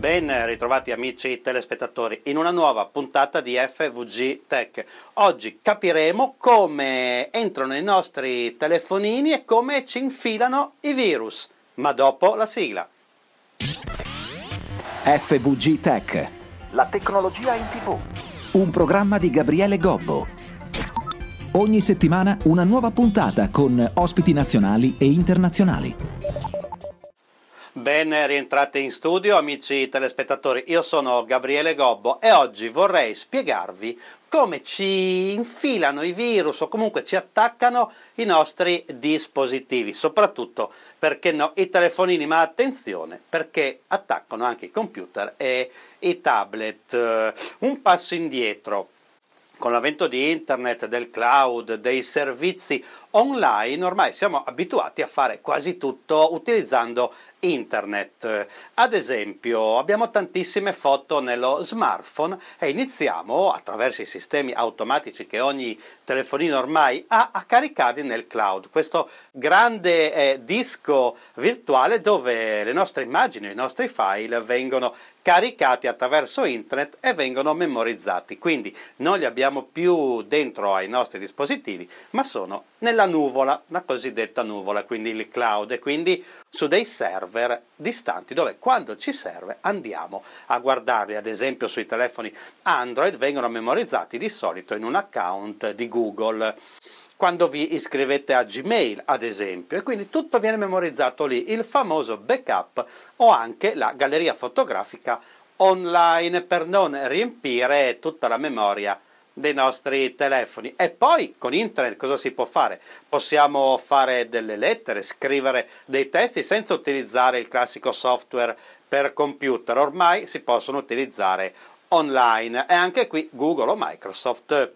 Ben ritrovati amici telespettatori in una nuova puntata di FVG Tech. Oggi capiremo come entrano i nostri telefonini e come ci infilano i virus, ma dopo la sigla. FVG Tech. La tecnologia in tv. Un programma di Gabriele Gobbo. Ogni settimana una nuova puntata con ospiti nazionali e internazionali. Ben rientrate in studio amici telespettatori, io sono Gabriele Gobbo e oggi vorrei spiegarvi come ci infilano i virus o comunque ci attaccano i nostri dispositivi, soprattutto perché no, i telefonini, ma attenzione perché attaccano anche i computer e i tablet. Un passo indietro. Con l'avvento di internet, del cloud, dei servizi online, ormai siamo abituati a fare quasi tutto utilizzando internet. Ad esempio, abbiamo tantissime foto nello smartphone e iniziamo attraverso i sistemi automatici che ogni telefonino ormai ha a caricarli nel cloud. Questo grande eh, disco virtuale dove le nostre immagini, i nostri file vengono caricati attraverso internet e vengono memorizzati. Quindi non li abbiamo più dentro ai nostri dispositivi, ma sono nella nuvola, la cosiddetta nuvola, quindi il cloud e quindi su dei server distanti dove quando ci serve andiamo a guardarli, ad esempio sui telefoni Android vengono memorizzati di solito in un account di Google quando vi iscrivete a Gmail, ad esempio, e quindi tutto viene memorizzato lì, il famoso backup o anche la galleria fotografica online per non riempire tutta la memoria dei nostri telefoni. E poi con internet cosa si può fare? Possiamo fare delle lettere, scrivere dei testi senza utilizzare il classico software per computer. Ormai si possono utilizzare online e anche qui Google o Microsoft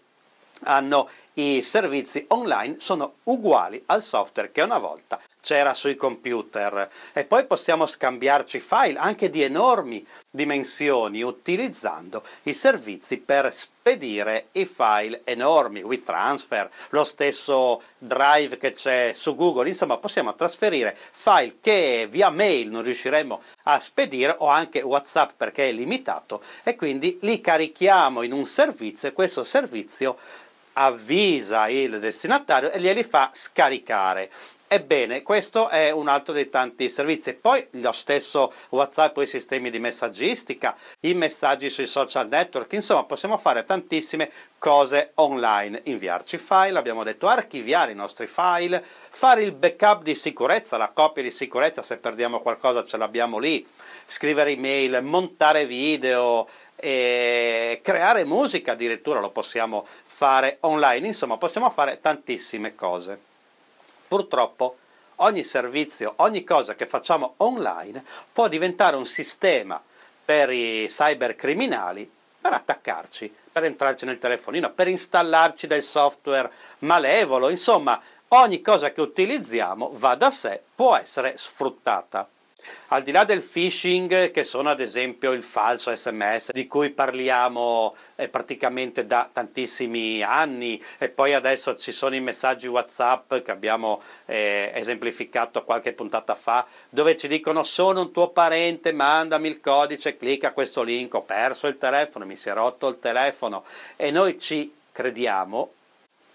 hanno i servizi online sono uguali al software che una volta c'era sui computer. E poi possiamo scambiarci file anche di enormi dimensioni utilizzando i servizi per spedire i file enormi, WeTransfer, lo stesso Drive che c'è su Google, insomma possiamo trasferire file che via mail non riusciremo a spedire o anche WhatsApp perché è limitato e quindi li carichiamo in un servizio e questo servizio avvisa il destinatario e glieli fa scaricare. Ebbene, questo è un altro dei tanti servizi. Poi lo stesso WhatsApp, i sistemi di messaggistica, i messaggi sui social network, insomma, possiamo fare tantissime cose online, inviarci file, abbiamo detto archiviare i nostri file, fare il backup di sicurezza, la copia di sicurezza, se perdiamo qualcosa ce l'abbiamo lì, scrivere email, montare video, e creare musica addirittura lo possiamo fare online, insomma possiamo fare tantissime cose. Purtroppo ogni servizio, ogni cosa che facciamo online può diventare un sistema per i cybercriminali per attaccarci, per entrarci nel telefonino, per installarci del software malevolo, insomma ogni cosa che utilizziamo va da sé, può essere sfruttata. Al di là del phishing, che sono ad esempio il falso sms di cui parliamo eh, praticamente da tantissimi anni, e poi adesso ci sono i messaggi WhatsApp che abbiamo eh, esemplificato qualche puntata fa, dove ci dicono sono un tuo parente, mandami il codice, clicca questo link, ho perso il telefono, mi si è rotto il telefono, e noi ci crediamo.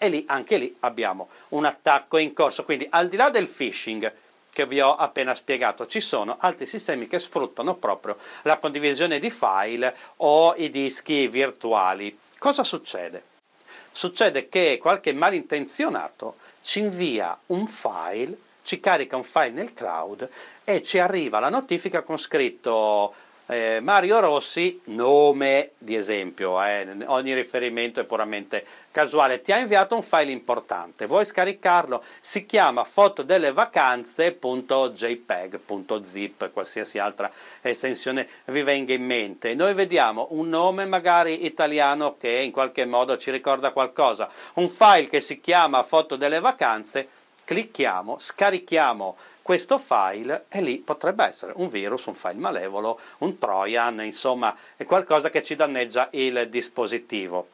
E lì, anche lì abbiamo un attacco in corso. Quindi, al di là del phishing, che vi ho appena spiegato. Ci sono altri sistemi che sfruttano proprio la condivisione di file o i dischi virtuali. Cosa succede? Succede che qualche malintenzionato ci invia un file, ci carica un file nel cloud e ci arriva la notifica con scritto eh, Mario Rossi, nome di esempio, eh, ogni riferimento è puramente casuale, ti ha inviato un file importante, vuoi scaricarlo? Si chiama foto delle vacanze.jpeg.zip, qualsiasi altra estensione vi venga in mente. Noi vediamo un nome magari italiano che in qualche modo ci ricorda qualcosa, un file che si chiama foto delle vacanze, clicchiamo, scarichiamo questo file e lì potrebbe essere un virus, un file malevolo, un trojan, insomma, è qualcosa che ci danneggia il dispositivo.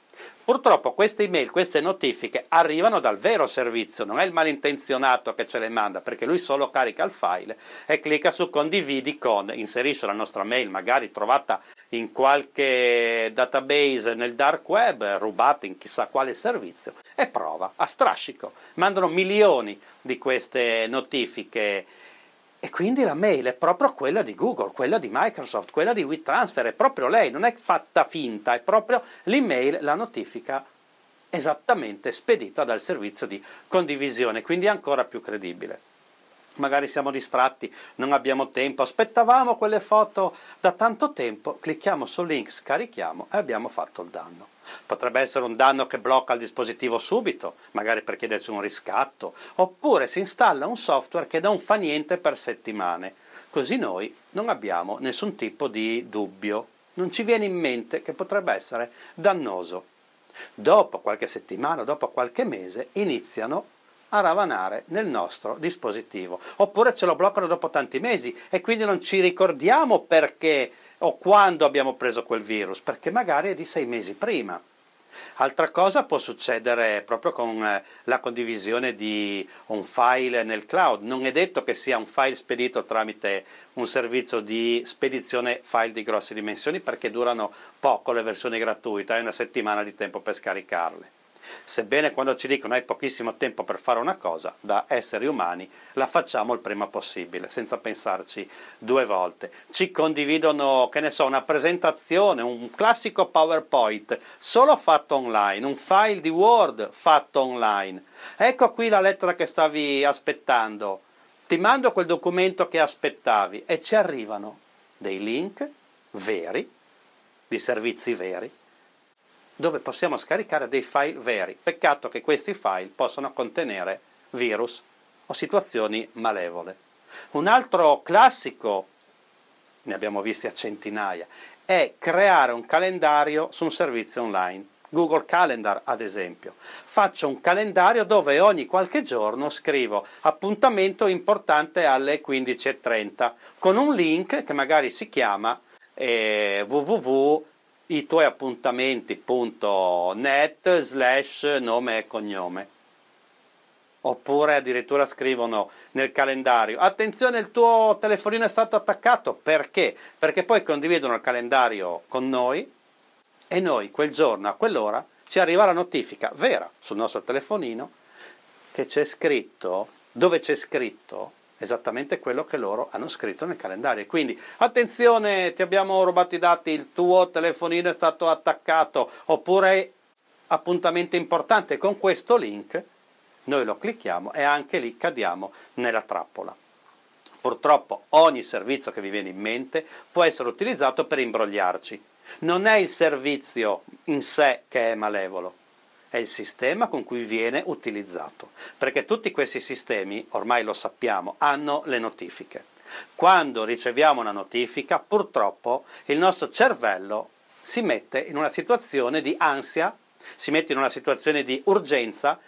Purtroppo queste email, queste notifiche arrivano dal vero servizio, non è il malintenzionato che ce le manda, perché lui solo carica il file e clicca su condividi con, inserisce la nostra mail, magari trovata in qualche database nel dark web, rubata in chissà quale servizio, e prova a strascico. Mandano milioni di queste notifiche e quindi la mail è proprio quella di Google, quella di Microsoft, quella di WeTransfer, è proprio lei, non è fatta finta, è proprio l'email, la notifica esattamente spedita dal servizio di condivisione, quindi è ancora più credibile. Magari siamo distratti, non abbiamo tempo, aspettavamo quelle foto da tanto tempo, clicchiamo sul link, scarichiamo e abbiamo fatto il danno. Potrebbe essere un danno che blocca il dispositivo subito, magari per chiederci un riscatto, oppure si installa un software che non fa niente per settimane. Così noi non abbiamo nessun tipo di dubbio, non ci viene in mente che potrebbe essere dannoso. Dopo qualche settimana, dopo qualche mese, iniziano a ravanare nel nostro dispositivo. Oppure ce lo bloccano dopo tanti mesi e quindi non ci ricordiamo perché o quando abbiamo preso quel virus, perché magari è di sei mesi prima. Altra cosa può succedere proprio con eh, la condivisione di un file nel cloud. Non è detto che sia un file spedito tramite un servizio di spedizione file di grosse dimensioni perché durano poco le versioni gratuite, hai una settimana di tempo per scaricarle. Sebbene quando ci dicono hai pochissimo tempo per fare una cosa, da esseri umani la facciamo il prima possibile, senza pensarci due volte. Ci condividono, che ne so, una presentazione, un classico PowerPoint, solo fatto online, un file di Word fatto online. Ecco qui la lettera che stavi aspettando. Ti mando quel documento che aspettavi e ci arrivano dei link veri, di servizi veri, dove possiamo scaricare dei file veri. Peccato che questi file possano contenere virus o situazioni malevole. Un altro classico, ne abbiamo visti a centinaia, è creare un calendario su un servizio online. Google Calendar, ad esempio. Faccio un calendario dove ogni qualche giorno scrivo appuntamento importante alle 15.30 con un link che magari si chiama eh, www i tuoi appuntamenti.net slash nome e cognome. Oppure addirittura scrivono nel calendario, attenzione il tuo telefonino è stato attaccato, perché? Perché poi condividono il calendario con noi e noi quel giorno, a quell'ora, ci arriva la notifica vera sul nostro telefonino che c'è scritto, dove c'è scritto esattamente quello che loro hanno scritto nel calendario. Quindi attenzione, ti abbiamo rubato i dati, il tuo telefonino è stato attaccato, oppure appuntamento importante con questo link, noi lo clicchiamo e anche lì cadiamo nella trappola. Purtroppo ogni servizio che vi viene in mente può essere utilizzato per imbrogliarci. Non è il servizio in sé che è malevolo, è il sistema con cui viene utilizzato, perché tutti questi sistemi, ormai lo sappiamo, hanno le notifiche. Quando riceviamo una notifica, purtroppo il nostro cervello si mette in una situazione di ansia, si mette in una situazione di urgenza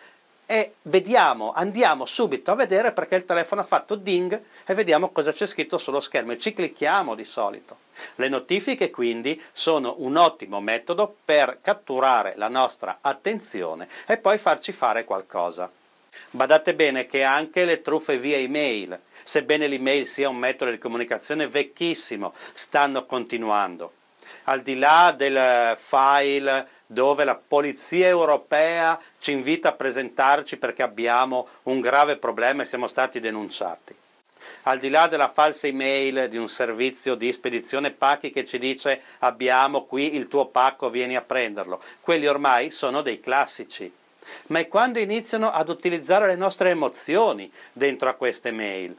e vediamo, andiamo subito a vedere perché il telefono ha fatto ding e vediamo cosa c'è scritto sullo schermo e ci clicchiamo di solito. Le notifiche quindi sono un ottimo metodo per catturare la nostra attenzione e poi farci fare qualcosa. Badate bene che anche le truffe via email, sebbene l'email sia un metodo di comunicazione vecchissimo, stanno continuando. Al di là del file dove la Polizia europea ci invita a presentarci perché abbiamo un grave problema e siamo stati denunciati. Al di là della falsa email di un servizio di spedizione pacchi che ci dice abbiamo qui il tuo pacco, vieni a prenderlo, quelli ormai sono dei classici. Ma è quando iniziano ad utilizzare le nostre emozioni dentro a queste mail.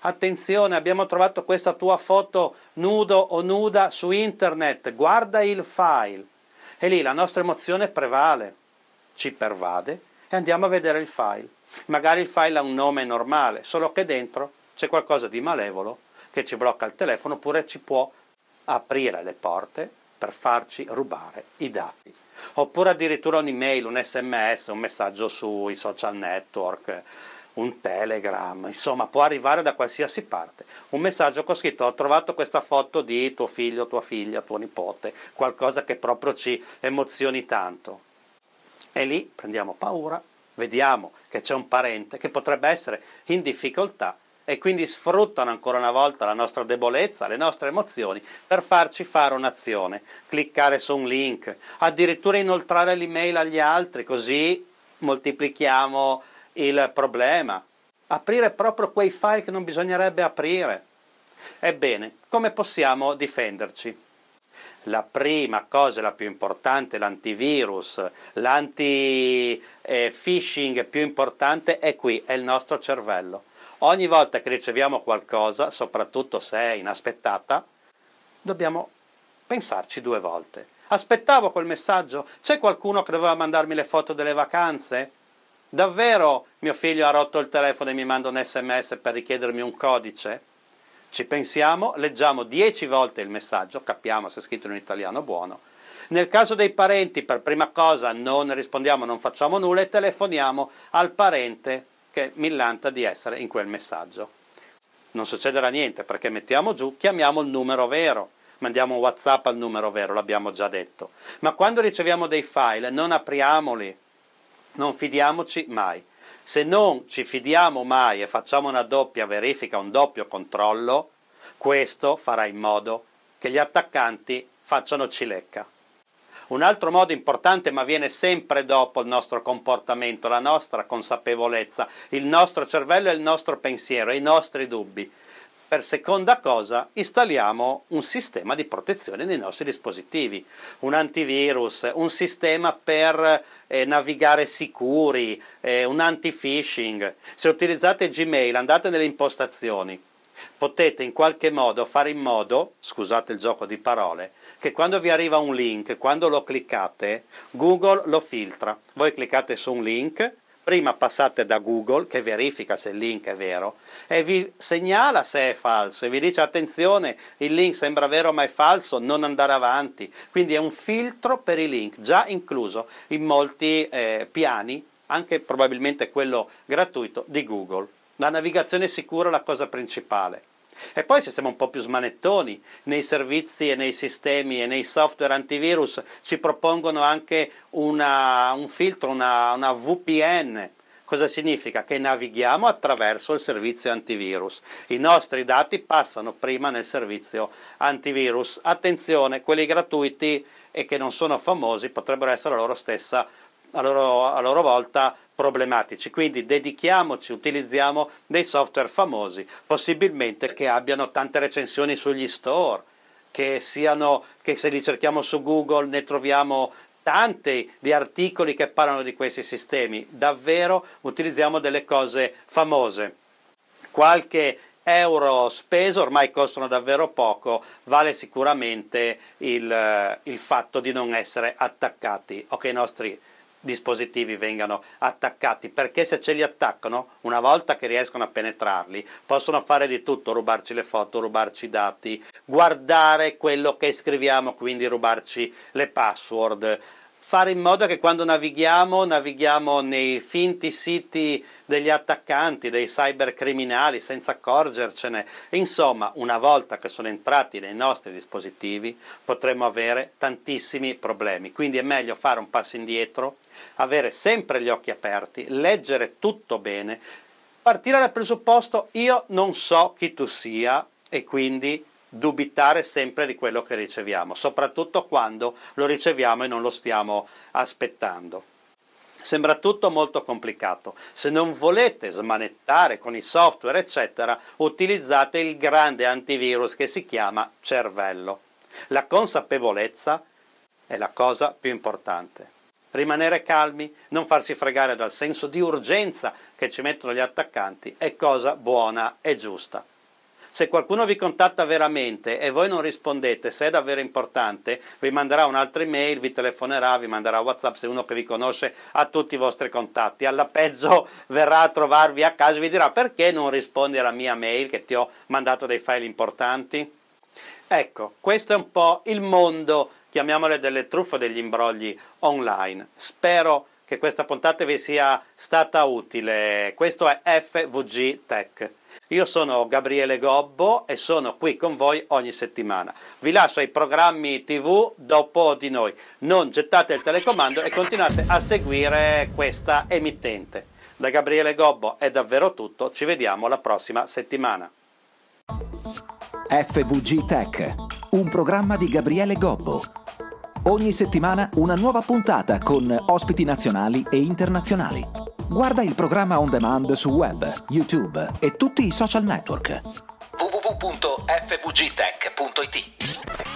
Attenzione, abbiamo trovato questa tua foto nudo o nuda su internet, guarda il file. E lì la nostra emozione prevale, ci pervade e andiamo a vedere il file. Magari il file ha un nome normale, solo che dentro c'è qualcosa di malevolo che ci blocca il telefono oppure ci può aprire le porte per farci rubare i dati. Oppure addirittura un'email, un sms, un messaggio sui social network, un telegram, insomma può arrivare da qualsiasi parte. Un messaggio con scritto ho trovato questa foto di tuo figlio, tua figlia, tuo nipote, qualcosa che proprio ci emozioni tanto. E lì prendiamo paura, vediamo che c'è un parente che potrebbe essere in difficoltà e quindi sfruttano ancora una volta la nostra debolezza, le nostre emozioni per farci fare un'azione, cliccare su un link, addirittura inoltrare l'email agli altri, così moltiplichiamo il problema. Aprire proprio quei file che non bisognerebbe aprire. Ebbene, come possiamo difenderci? La prima cosa, la più importante, l'antivirus, l'anti-phishing più importante è qui, è il nostro cervello. Ogni volta che riceviamo qualcosa, soprattutto se è inaspettata, dobbiamo pensarci due volte. Aspettavo quel messaggio? C'è qualcuno che doveva mandarmi le foto delle vacanze? Davvero mio figlio ha rotto il telefono e mi manda un sms per richiedermi un codice? Ci pensiamo, leggiamo dieci volte il messaggio, capiamo se è scritto in italiano buono. Nel caso dei parenti, per prima cosa non rispondiamo, non facciamo nulla e telefoniamo al parente che millanta di essere in quel messaggio. Non succederà niente perché mettiamo giù, chiamiamo il numero vero, mandiamo un WhatsApp al numero vero, l'abbiamo già detto. Ma quando riceviamo dei file non apriamoli, non fidiamoci mai. Se non ci fidiamo mai e facciamo una doppia verifica, un doppio controllo, questo farà in modo che gli attaccanti facciano cilecca. Un altro modo importante, ma viene sempre dopo il nostro comportamento, la nostra consapevolezza, il nostro cervello e il nostro pensiero, i nostri dubbi. Per seconda cosa, installiamo un sistema di protezione nei nostri dispositivi, un antivirus, un sistema per eh, navigare sicuri, eh, un anti-phishing. Se utilizzate Gmail, andate nelle impostazioni, potete in qualche modo fare in modo, scusate il gioco di parole, che quando vi arriva un link, quando lo cliccate, Google lo filtra. Voi cliccate su un link, prima passate da Google che verifica se il link è vero e vi segnala se è falso e vi dice attenzione, il link sembra vero ma è falso, non andare avanti. Quindi è un filtro per i link già incluso in molti eh, piani, anche probabilmente quello gratuito di Google. La navigazione sicura è la cosa principale. E poi se siamo un po' più smanettoni, nei servizi e nei sistemi e nei software antivirus ci propongono anche una, un filtro, una, una VPN. Cosa significa? Che navighiamo attraverso il servizio antivirus. I nostri dati passano prima nel servizio antivirus. Attenzione, quelli gratuiti e che non sono famosi potrebbero essere la loro stessa a loro, a loro volta problematici. Quindi dedichiamoci, utilizziamo dei software famosi, possibilmente che abbiano tante recensioni sugli store, che, siano, che se li cerchiamo su Google ne troviamo tanti di articoli che parlano di questi sistemi. Davvero utilizziamo delle cose famose. Qualche euro speso ormai costano davvero poco, vale sicuramente il, il fatto di non essere attaccati o che i nostri dispositivi vengano attaccati, perché se ce li attaccano, una volta che riescono a penetrarli, possono fare di tutto, rubarci le foto, rubarci i dati, guardare quello che scriviamo, quindi rubarci le password, fare in modo che quando navighiamo, navighiamo nei finti siti degli attaccanti, dei cybercriminali, senza accorgercene. Insomma, una volta che sono entrati nei nostri dispositivi, potremmo avere tantissimi problemi. Quindi è meglio fare un passo indietro, avere sempre gli occhi aperti, leggere tutto bene, partire dal presupposto io non so chi tu sia e quindi dubitare sempre di quello che riceviamo, soprattutto quando lo riceviamo e non lo stiamo aspettando. Sembra tutto molto complicato. Se non volete smanettare con i software, eccetera, utilizzate il grande antivirus che si chiama cervello. La consapevolezza è la cosa più importante. Rimanere calmi, non farsi fregare dal senso di urgenza che ci mettono gli attaccanti è cosa buona e giusta. Se qualcuno vi contatta veramente e voi non rispondete, se è davvero importante, vi manderà un'altra email, vi telefonerà, vi manderà WhatsApp se uno che vi conosce ha tutti i vostri contatti. Alla peggio verrà a trovarvi a casa e vi dirà perché non rispondi alla mia mail che ti ho mandato dei file importanti? Ecco, questo è un po' il mondo, chiamiamole delle truffe degli imbrogli online. Spero che questa puntata vi sia stata utile. Questo è FVG Tech. Io sono Gabriele Gobbo e sono qui con voi ogni settimana. Vi lascio ai programmi TV dopo di noi. Non gettate il telecomando e continuate a seguire questa emittente. Da Gabriele Gobbo è davvero tutto, ci vediamo la prossima settimana. FVG Tech, un programma di Gabriele Gobbo. Ogni settimana una nuova puntata con ospiti nazionali e internazionali. Guarda il programma on demand su web, YouTube e tutti i social network. www.fvgtech.it